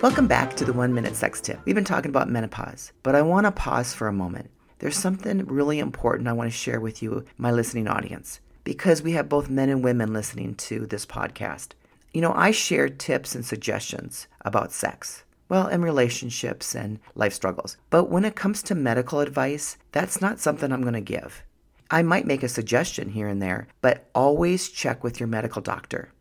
Welcome back to the One Minute Sex Tip. We've been talking about menopause, but I want to pause for a moment. There's something really important I want to share with you, my listening audience, because we have both men and women listening to this podcast. You know, I share tips and suggestions about sex, well, and relationships and life struggles. But when it comes to medical advice, that's not something I'm going to give. I might make a suggestion here and there, but always check with your medical doctor.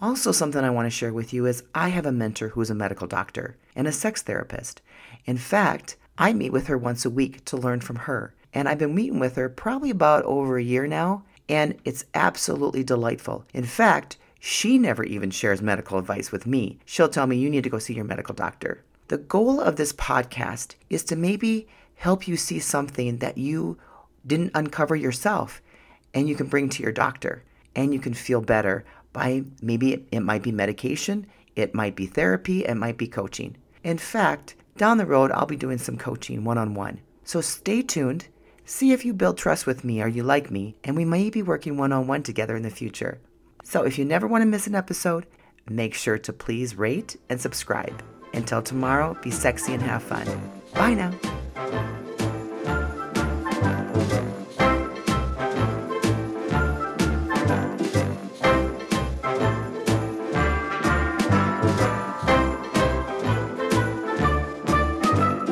Also, something I want to share with you is I have a mentor who is a medical doctor and a sex therapist. In fact, I meet with her once a week to learn from her. And I've been meeting with her probably about over a year now, and it's absolutely delightful. In fact, she never even shares medical advice with me. She'll tell me, you need to go see your medical doctor. The goal of this podcast is to maybe help you see something that you didn't uncover yourself and you can bring to your doctor and you can feel better by maybe it, might be medication, it might be therapy, it might be coaching. In fact, down the road, I'll be doing some coaching one on one. So stay tuned, see if you build trust with me or you like me, and we may be working one on one together in the future. So if you never want to miss an episode, make sure to please rate and subscribe. Until tomorrow, be sexy and have fun. Bye now.